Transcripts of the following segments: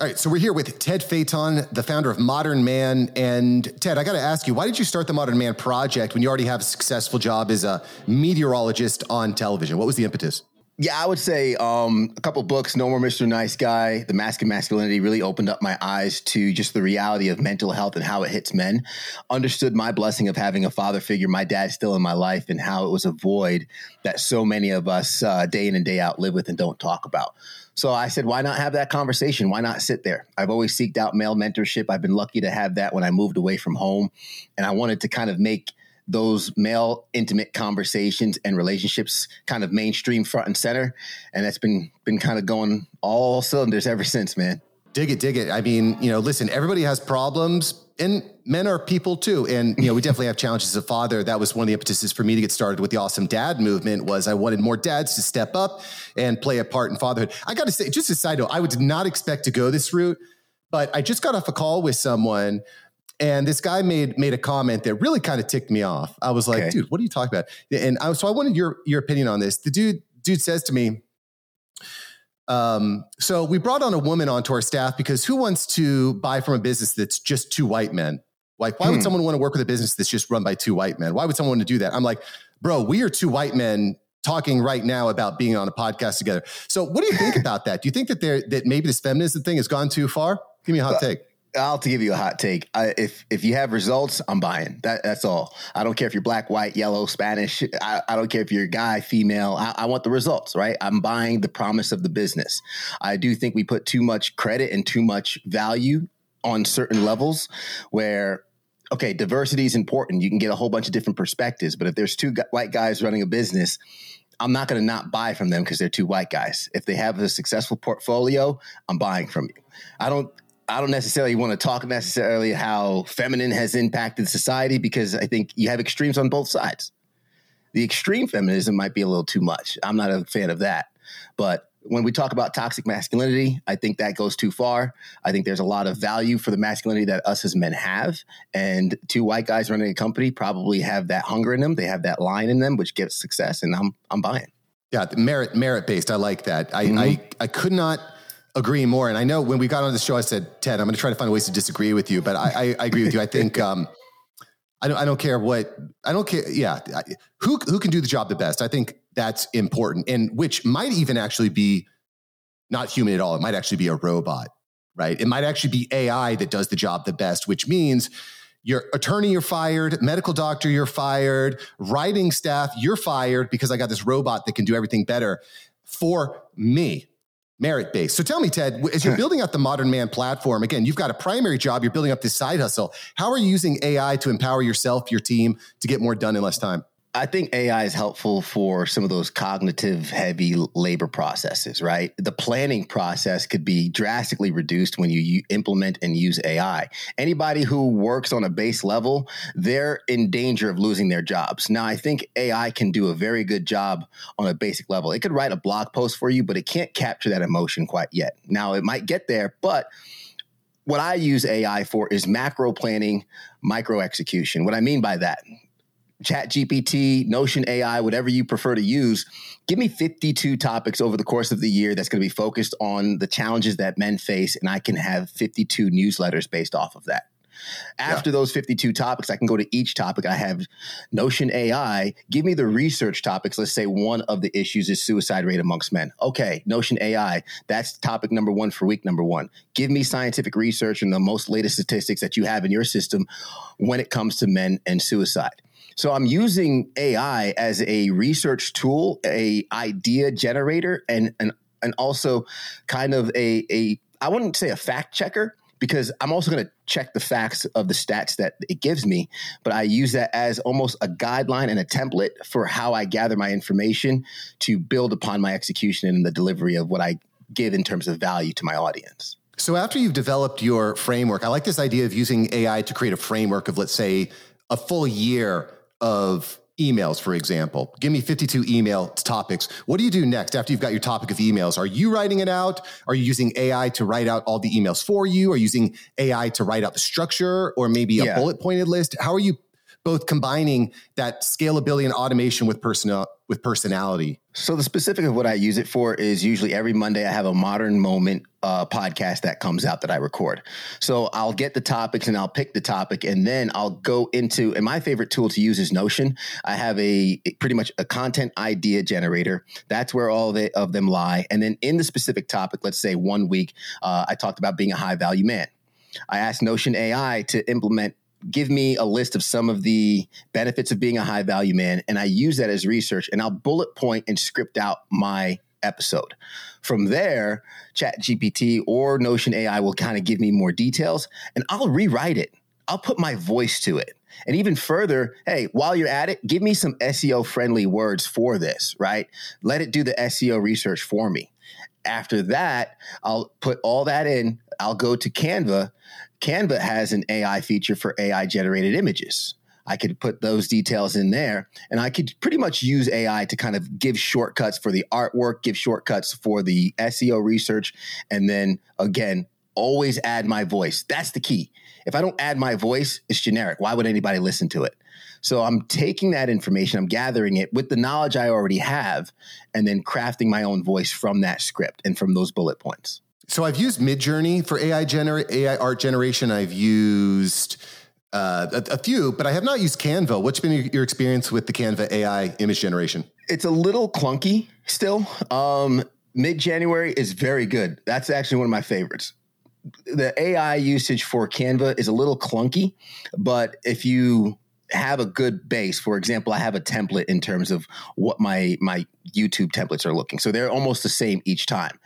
All right, so we're here with Ted Phaeton, the founder of Modern Man. And Ted, I got to ask you, why did you start the Modern Man project when you already have a successful job as a meteorologist on television? What was the impetus? Yeah, I would say um, a couple books, No More Mr. Nice Guy, The Mask of Masculinity really opened up my eyes to just the reality of mental health and how it hits men. Understood my blessing of having a father figure, my dad still in my life, and how it was a void that so many of us uh, day in and day out live with and don't talk about. So I said, why not have that conversation? Why not sit there? I've always seeked out male mentorship. I've been lucky to have that when I moved away from home. And I wanted to kind of make those male intimate conversations and relationships kind of mainstream front and center. And that's been been kind of going all cylinders ever since, man. Dig it, dig it. I mean, you know, listen, everybody has problems and men are people too. And, you know, we definitely have challenges as a father. That was one of the impetuses for me to get started with the awesome dad movement was I wanted more dads to step up and play a part in fatherhood. I got to say, just a side note, I would not expect to go this route, but I just got off a call with someone and this guy made made a comment that really kind of ticked me off. I was like, okay. dude, what are you talking about? And I, so I wanted your your opinion on this. The dude dude says to me, um, so we brought on a woman onto our staff because who wants to buy from a business that's just two white men? Like, why hmm. would someone want to work with a business that's just run by two white men? Why would someone want to do that? I'm like, bro, we are two white men talking right now about being on a podcast together. So, what do you think about that? Do you think that there that maybe this feminism thing has gone too far? Give me a hot take. I'll to give you a hot take. I, if if you have results, I'm buying. That that's all. I don't care if you're black, white, yellow, Spanish. I, I don't care if you're guy, female. I, I, want the results, right? I'm buying the promise of the business. I do think we put too much credit and too much value on certain levels, where okay, diversity is important. You can get a whole bunch of different perspectives, but if there's two white guys running a business, I'm not going to not buy from them because they're two white guys. If they have a successful portfolio, I'm buying from you. I don't I don't necessarily want to talk necessarily how feminine has impacted society because I think you have extremes on both sides. The extreme feminism might be a little too much. I'm not a fan of that. But when we talk about toxic masculinity, I think that goes too far. I think there's a lot of value for the masculinity that us as men have. And two white guys running a company probably have that hunger in them. They have that line in them, which gets success. And I'm I'm buying. Yeah, merit merit based. I like that. I, mm-hmm. I I could not agree more. And I know when we got on the show, I said, Ted, I'm going to try to find ways to disagree with you, but I, I, I agree with you. I think, um, I don't, I don't care what, I don't care. Yeah. Who, who can do the job the best? I think that's important and which might even actually be not human at all. It might actually be a robot, right? It might actually be AI that does the job the best, which means your attorney, you're fired, medical doctor, you're fired, writing staff, you're fired because I got this robot that can do everything better for me merit based. So tell me, Ted, as you're building out the Modern Man platform, again, you've got a primary job, you're building up this side hustle. How are you using AI to empower yourself, your team to get more done in less time? I think AI is helpful for some of those cognitive heavy labor processes, right? The planning process could be drastically reduced when you implement and use AI. Anybody who works on a base level, they're in danger of losing their jobs. Now, I think AI can do a very good job on a basic level. It could write a blog post for you, but it can't capture that emotion quite yet. Now, it might get there, but what I use AI for is macro planning, micro execution. What I mean by that, Chat GPT, Notion AI, whatever you prefer to use, give me 52 topics over the course of the year that's going to be focused on the challenges that men face, and I can have 52 newsletters based off of that. After yeah. those 52 topics, I can go to each topic. I have Notion AI. Give me the research topics. Let's say one of the issues is suicide rate amongst men. Okay, Notion AI. That's topic number one for week number one. Give me scientific research and the most latest statistics that you have in your system when it comes to men and suicide. So I'm using AI as a research tool, a idea generator, and and and also kind of a a I wouldn't say a fact checker because I'm also going to check the facts of the stats that it gives me, but I use that as almost a guideline and a template for how I gather my information to build upon my execution and the delivery of what I give in terms of value to my audience. So after you've developed your framework, I like this idea of using AI to create a framework of let's say a full year of emails, for example. Give me 52 email topics. What do you do next after you've got your topic of emails? Are you writing it out? Are you using AI to write out all the emails for you? Are you using AI to write out the structure or maybe a yeah. bullet pointed list? How are you both combining that scalability and automation with personal with personality. So the specific of what I use it for is usually every Monday I have a modern moment uh, podcast that comes out that I record. So I'll get the topics and I'll pick the topic and then I'll go into. And my favorite tool to use is Notion. I have a pretty much a content idea generator. That's where all of them lie. And then in the specific topic, let's say one week, uh, I talked about being a high value man. I asked Notion AI to implement give me a list of some of the benefits of being a high value man and I use that as research and I'll bullet point and script out my episode. From there, Chat GPT or Notion AI will kind of give me more details and I'll rewrite it. I'll put my voice to it. And even further, hey, while you're at it, give me some SEO friendly words for this, right? Let it do the SEO research for me. After that, I'll put all that in. I'll go to Canva. Canva has an AI feature for AI generated images. I could put those details in there and I could pretty much use AI to kind of give shortcuts for the artwork, give shortcuts for the SEO research. And then again, always add my voice. That's the key. If I don't add my voice, it's generic. Why would anybody listen to it? So I'm taking that information, I'm gathering it with the knowledge I already have, and then crafting my own voice from that script and from those bullet points. So I've used Midjourney for AI gener- AI art generation. I've used uh, a, a, few, but I have not used Canva. What's been your experience with the Canva AI image generation? It's a little clunky still. Um, Midjourney is very good. That's actually one of my favorites. The AI usage for Canva is a little clunky, but if you have a good base. For example, I have a template in terms of what my my YouTube templates are looking. So they're almost the same each time.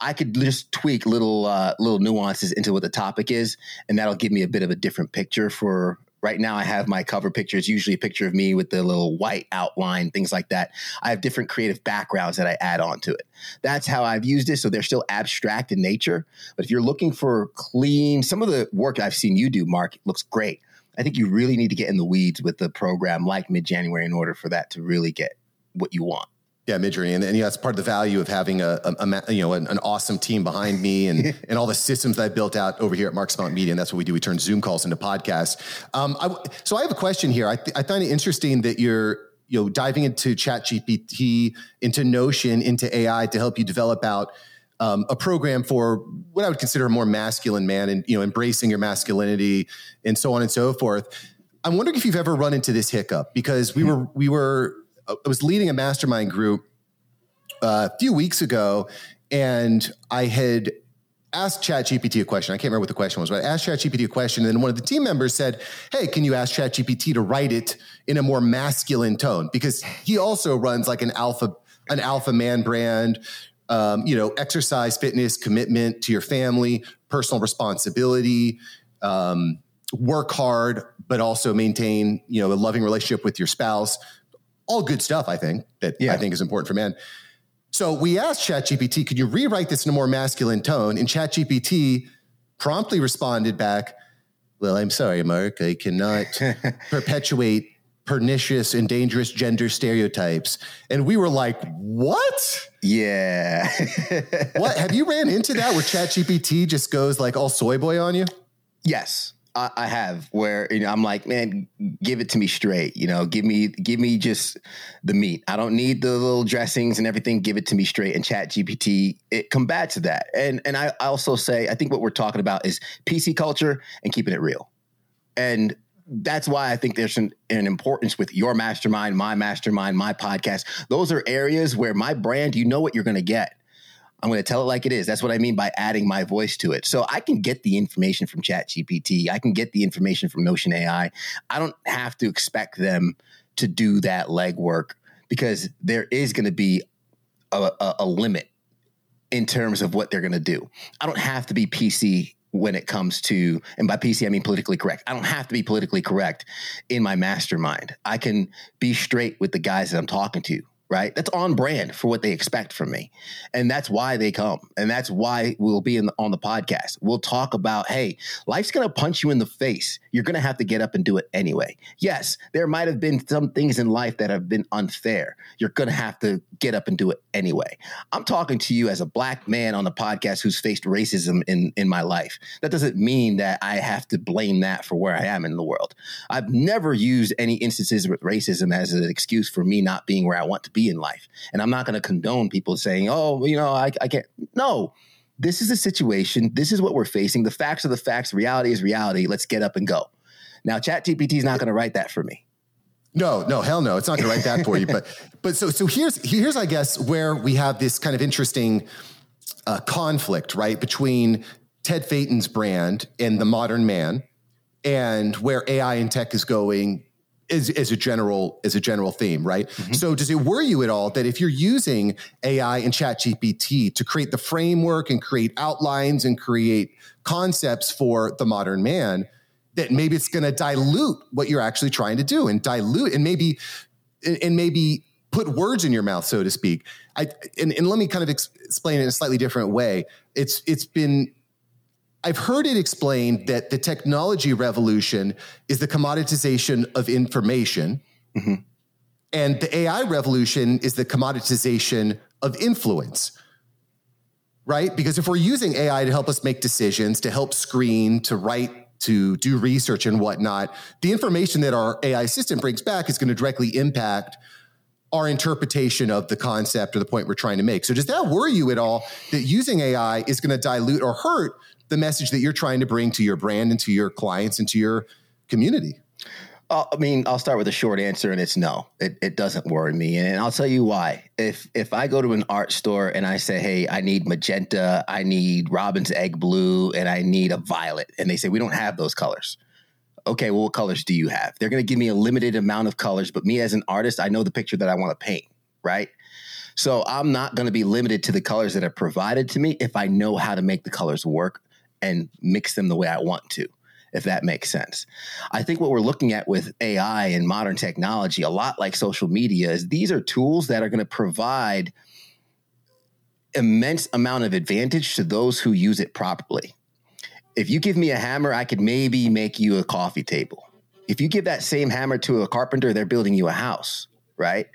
I could just tweak little uh, little nuances into what the topic is, and that'll give me a bit of a different picture for. Right now, I have my cover picture. It's usually a picture of me with the little white outline, things like that. I have different creative backgrounds that I add on to it. That's how I've used it. So they're still abstract in nature. But if you're looking for clean, some of the work I've seen you do, Mark, looks great I think you really need to get in the weeds with the program like Midjourney in order for that to really get what you want. Yeah, Midjourney, and, and yeah, that's part of the value of having a, a, a you know an, an, awesome team behind me and and all the systems that I built out over here at Mark Smart Media, and that's what we do. We turn Zoom calls into podcasts. Um, I, so I have a question here. I, th- I find it interesting that you're you know diving into Chat GPT, into Notion, into AI to help you develop out um, a program for what I would consider a more masculine man and you know embracing your masculinity and so on and so forth. I'm wondering if you've ever run into this hiccup because we were we were I was leading a mastermind group uh, a few weeks ago, and I had asked ChatGPT a question. I can't remember what the question was, but I asked ChatGPT a question, and then one of the team members said, "Hey, can you ask ChatGPT to write it in a more masculine tone?" Because he also runs like an alpha an alpha man brand um, you know, exercise, fitness, commitment to your family, personal responsibility, um, work hard, but also maintain, you know, a loving relationship with your spouse. All good stuff, I think, that yeah. I think is important for men. So we asked ChatGPT, could you rewrite this in a more masculine tone? And ChatGPT promptly responded back, well, I'm sorry, Mark, I cannot perpetuate pernicious and dangerous gender stereotypes. And we were like, what? Yeah. what? Have you ran into that where ChatGPT just goes like all soy boy on you? Yes. I, I have where you know I'm like, man, give it to me straight. You know, give me give me just the meat. I don't need the little dressings and everything. Give it to me straight. And Chat GPT it combats that. And and I also say I think what we're talking about is PC culture and keeping it real. And that's why I think there's an, an, importance with your mastermind, my mastermind, my podcast. Those are areas where my brand, you know what you're going to get. I'm going to tell it like it is. That's what I mean by adding my voice to it. So I can get the information from ChatGPT. I can get the information from Notion AI. I don't have to expect them to do that legwork because there is going to be a, a, a limit in terms of what they're going to do. I don't have to be PC when it comes to, and by PC, I mean politically correct. I don't have to be politically correct in my mastermind. I can be straight with the guys that I'm talking to. Right? That's on brand for what they expect from me. And that's why they come. And that's why we'll be the, on the podcast. We'll talk about, hey, life's going to punch you in the face. You're going to have to get up and do it anyway. Yes, there might have been some things in life that have been unfair. You're going to have to get up and do it anyway. I'm talking to you as a black man on the podcast who's faced racism in, in my life. That doesn't mean that I have to blame that for where I am in the world. I've never used any instances with racism as an excuse for me not being where I want to be be in life. And I'm not going to condone people saying, oh, you know, I, I can't. No, this is the situation. This is what we're facing. The facts are the facts. Reality is reality. Let's get up and go. Now, ChatGPT is not going to write that for me. No, no, hell no. It's not going to write that for you. But, but so, so here's, here's, I guess, where we have this kind of interesting uh, conflict, right, between Ted Phaeton's brand and the modern man, and where AI and tech is going as a general as a general theme, right? Mm-hmm. So does it worry you at all that if you're using AI and Chat GPT to create the framework and create outlines and create concepts for the modern man, that maybe it's going to dilute what you're actually trying to do and dilute and maybe and maybe put words in your mouth, so to speak. I, and, and let me kind of ex- explain it in a slightly different way. It's it's been I've heard it explained that the technology revolution is the commoditization of information. Mm-hmm. And the AI revolution is the commoditization of influence. Right? Because if we're using AI to help us make decisions, to help screen, to write, to do research and whatnot, the information that our AI system brings back is going to directly impact our interpretation of the concept or the point we're trying to make. So, does that worry you at all that using AI is going to dilute or hurt the message that you're trying to bring to your brand and to your clients and to your community? Uh, I mean, I'll start with a short answer, and it's no. It, it doesn't worry me, and I'll tell you why. If if I go to an art store and I say, "Hey, I need magenta, I need robin's egg blue, and I need a violet," and they say we don't have those colors, okay, well, what colors do you have? They're going to give me a limited amount of colors, but me as an artist, I know the picture that I want to paint, right? So I'm not going to be limited to the colors that are provided to me if I know how to make the colors work and mix them the way I want to, if that makes sense. I think what we're looking at with AI and modern technology, a lot like social media, is these are tools that are going to provide immense amount of advantage to those who use it properly. If you give me a hammer, I could maybe make you a coffee table. If you give that same hammer to a carpenter, they're building you a house, right?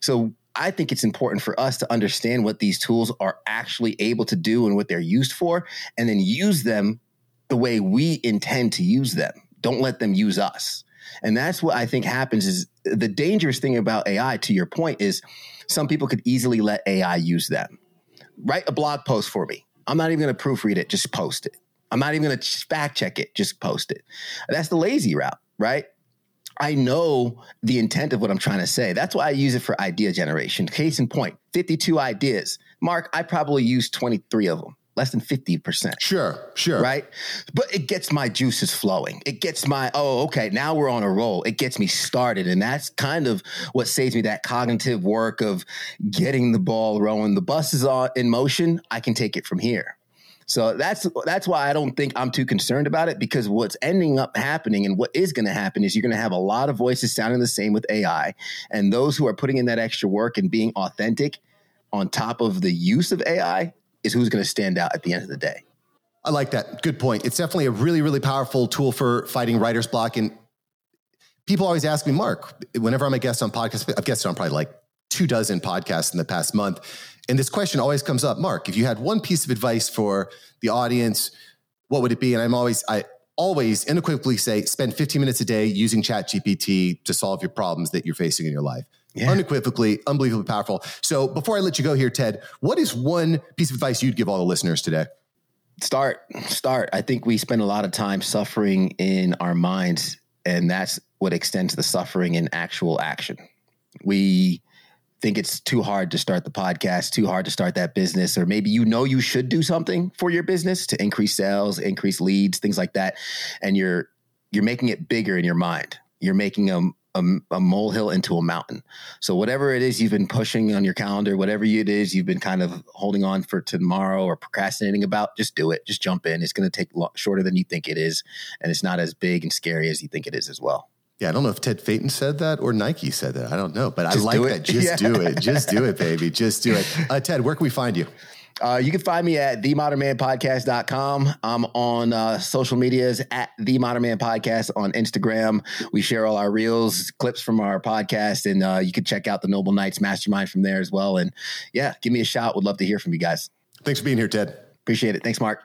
So I think it's important for us to understand what these tools are actually able to do and what they're used for, and then use them the way we intend to use them. Don't let them use us. And that's what I think happens is the dangerous thing about AI, to your point, is some people could easily let AI use them. Write a blog post for me. I'm not even going to proofread it, just post it. I'm not even going to fact check it, just post it. That's the lazy route, right? I know the intent of what I'm trying to say. That's why I use it for idea generation. Case in point, 52 ideas. Mark, I probably use 23 of them, less than 50%. Sure, sure. Right? But it gets my juices flowing. It gets my, oh, okay, now we're on a roll. It gets me started. And that's kind of what saves me that cognitive work of getting the ball rolling. The bus is in motion. I can take it from here. So that's that's why I don't think I'm too concerned about it because what's ending up happening and what is going to happen is you're going to have a lot of voices sounding the same with AI, and those who are putting in that extra work and being authentic on top of the use of AI is who's going to stand out at the end of the day. I like that. Good point. It's definitely a really really powerful tool for fighting writer's block and people always ask me, Mark, whenever I'm a guest on podcasts, I've guested on probably like two dozen podcasts in the past month and this question always comes up, Mark, if you had one piece of advice for the audience, what would it be? And I'm always, I always unequivocally say, spend 15 minutes a day using Chat GPT to solve your problems that you're facing in your life. Yeah. Unequivocally, unbelievably powerful. So before I let you go here, Ted, what is one piece of advice you'd give all the listeners today? Start, start. I think we spend a lot of time suffering in our minds, and that's what extends the suffering in actual action. We think it's too hard to start the podcast, too hard to start that business, or maybe you know you should do something for your business to increase sales, increase leads, things like that, and you're you're making it bigger in your mind. You're making a, a, a molehill into a mountain. So whatever it is you've been pushing on your calendar, whatever it is you've been kind of holding on for tomorrow or procrastinating about, just do it. Just jump in. It's going to take lo- shorter than you think it is, and it's not as big and scary as you think it is as well. Yeah, I don't know if Ted Phaeton said that or Nike said that. I don't know, but Just I like that. Just Yeah. do it. Just do it, baby. Just do it. Uh, Ted, where can we find you? Uh, you can find me at themodernmanpodcast.com. I'm on uh, social medias at the Modern Man Podcast on Instagram. We share all our reels, clips from our podcast, and uh, you can check out the Noble Knights Mastermind from there as well. And yeah, give me a shout. Would love to hear from you guys. Thanks for being here, Ted. Appreciate it. Thanks, Mark.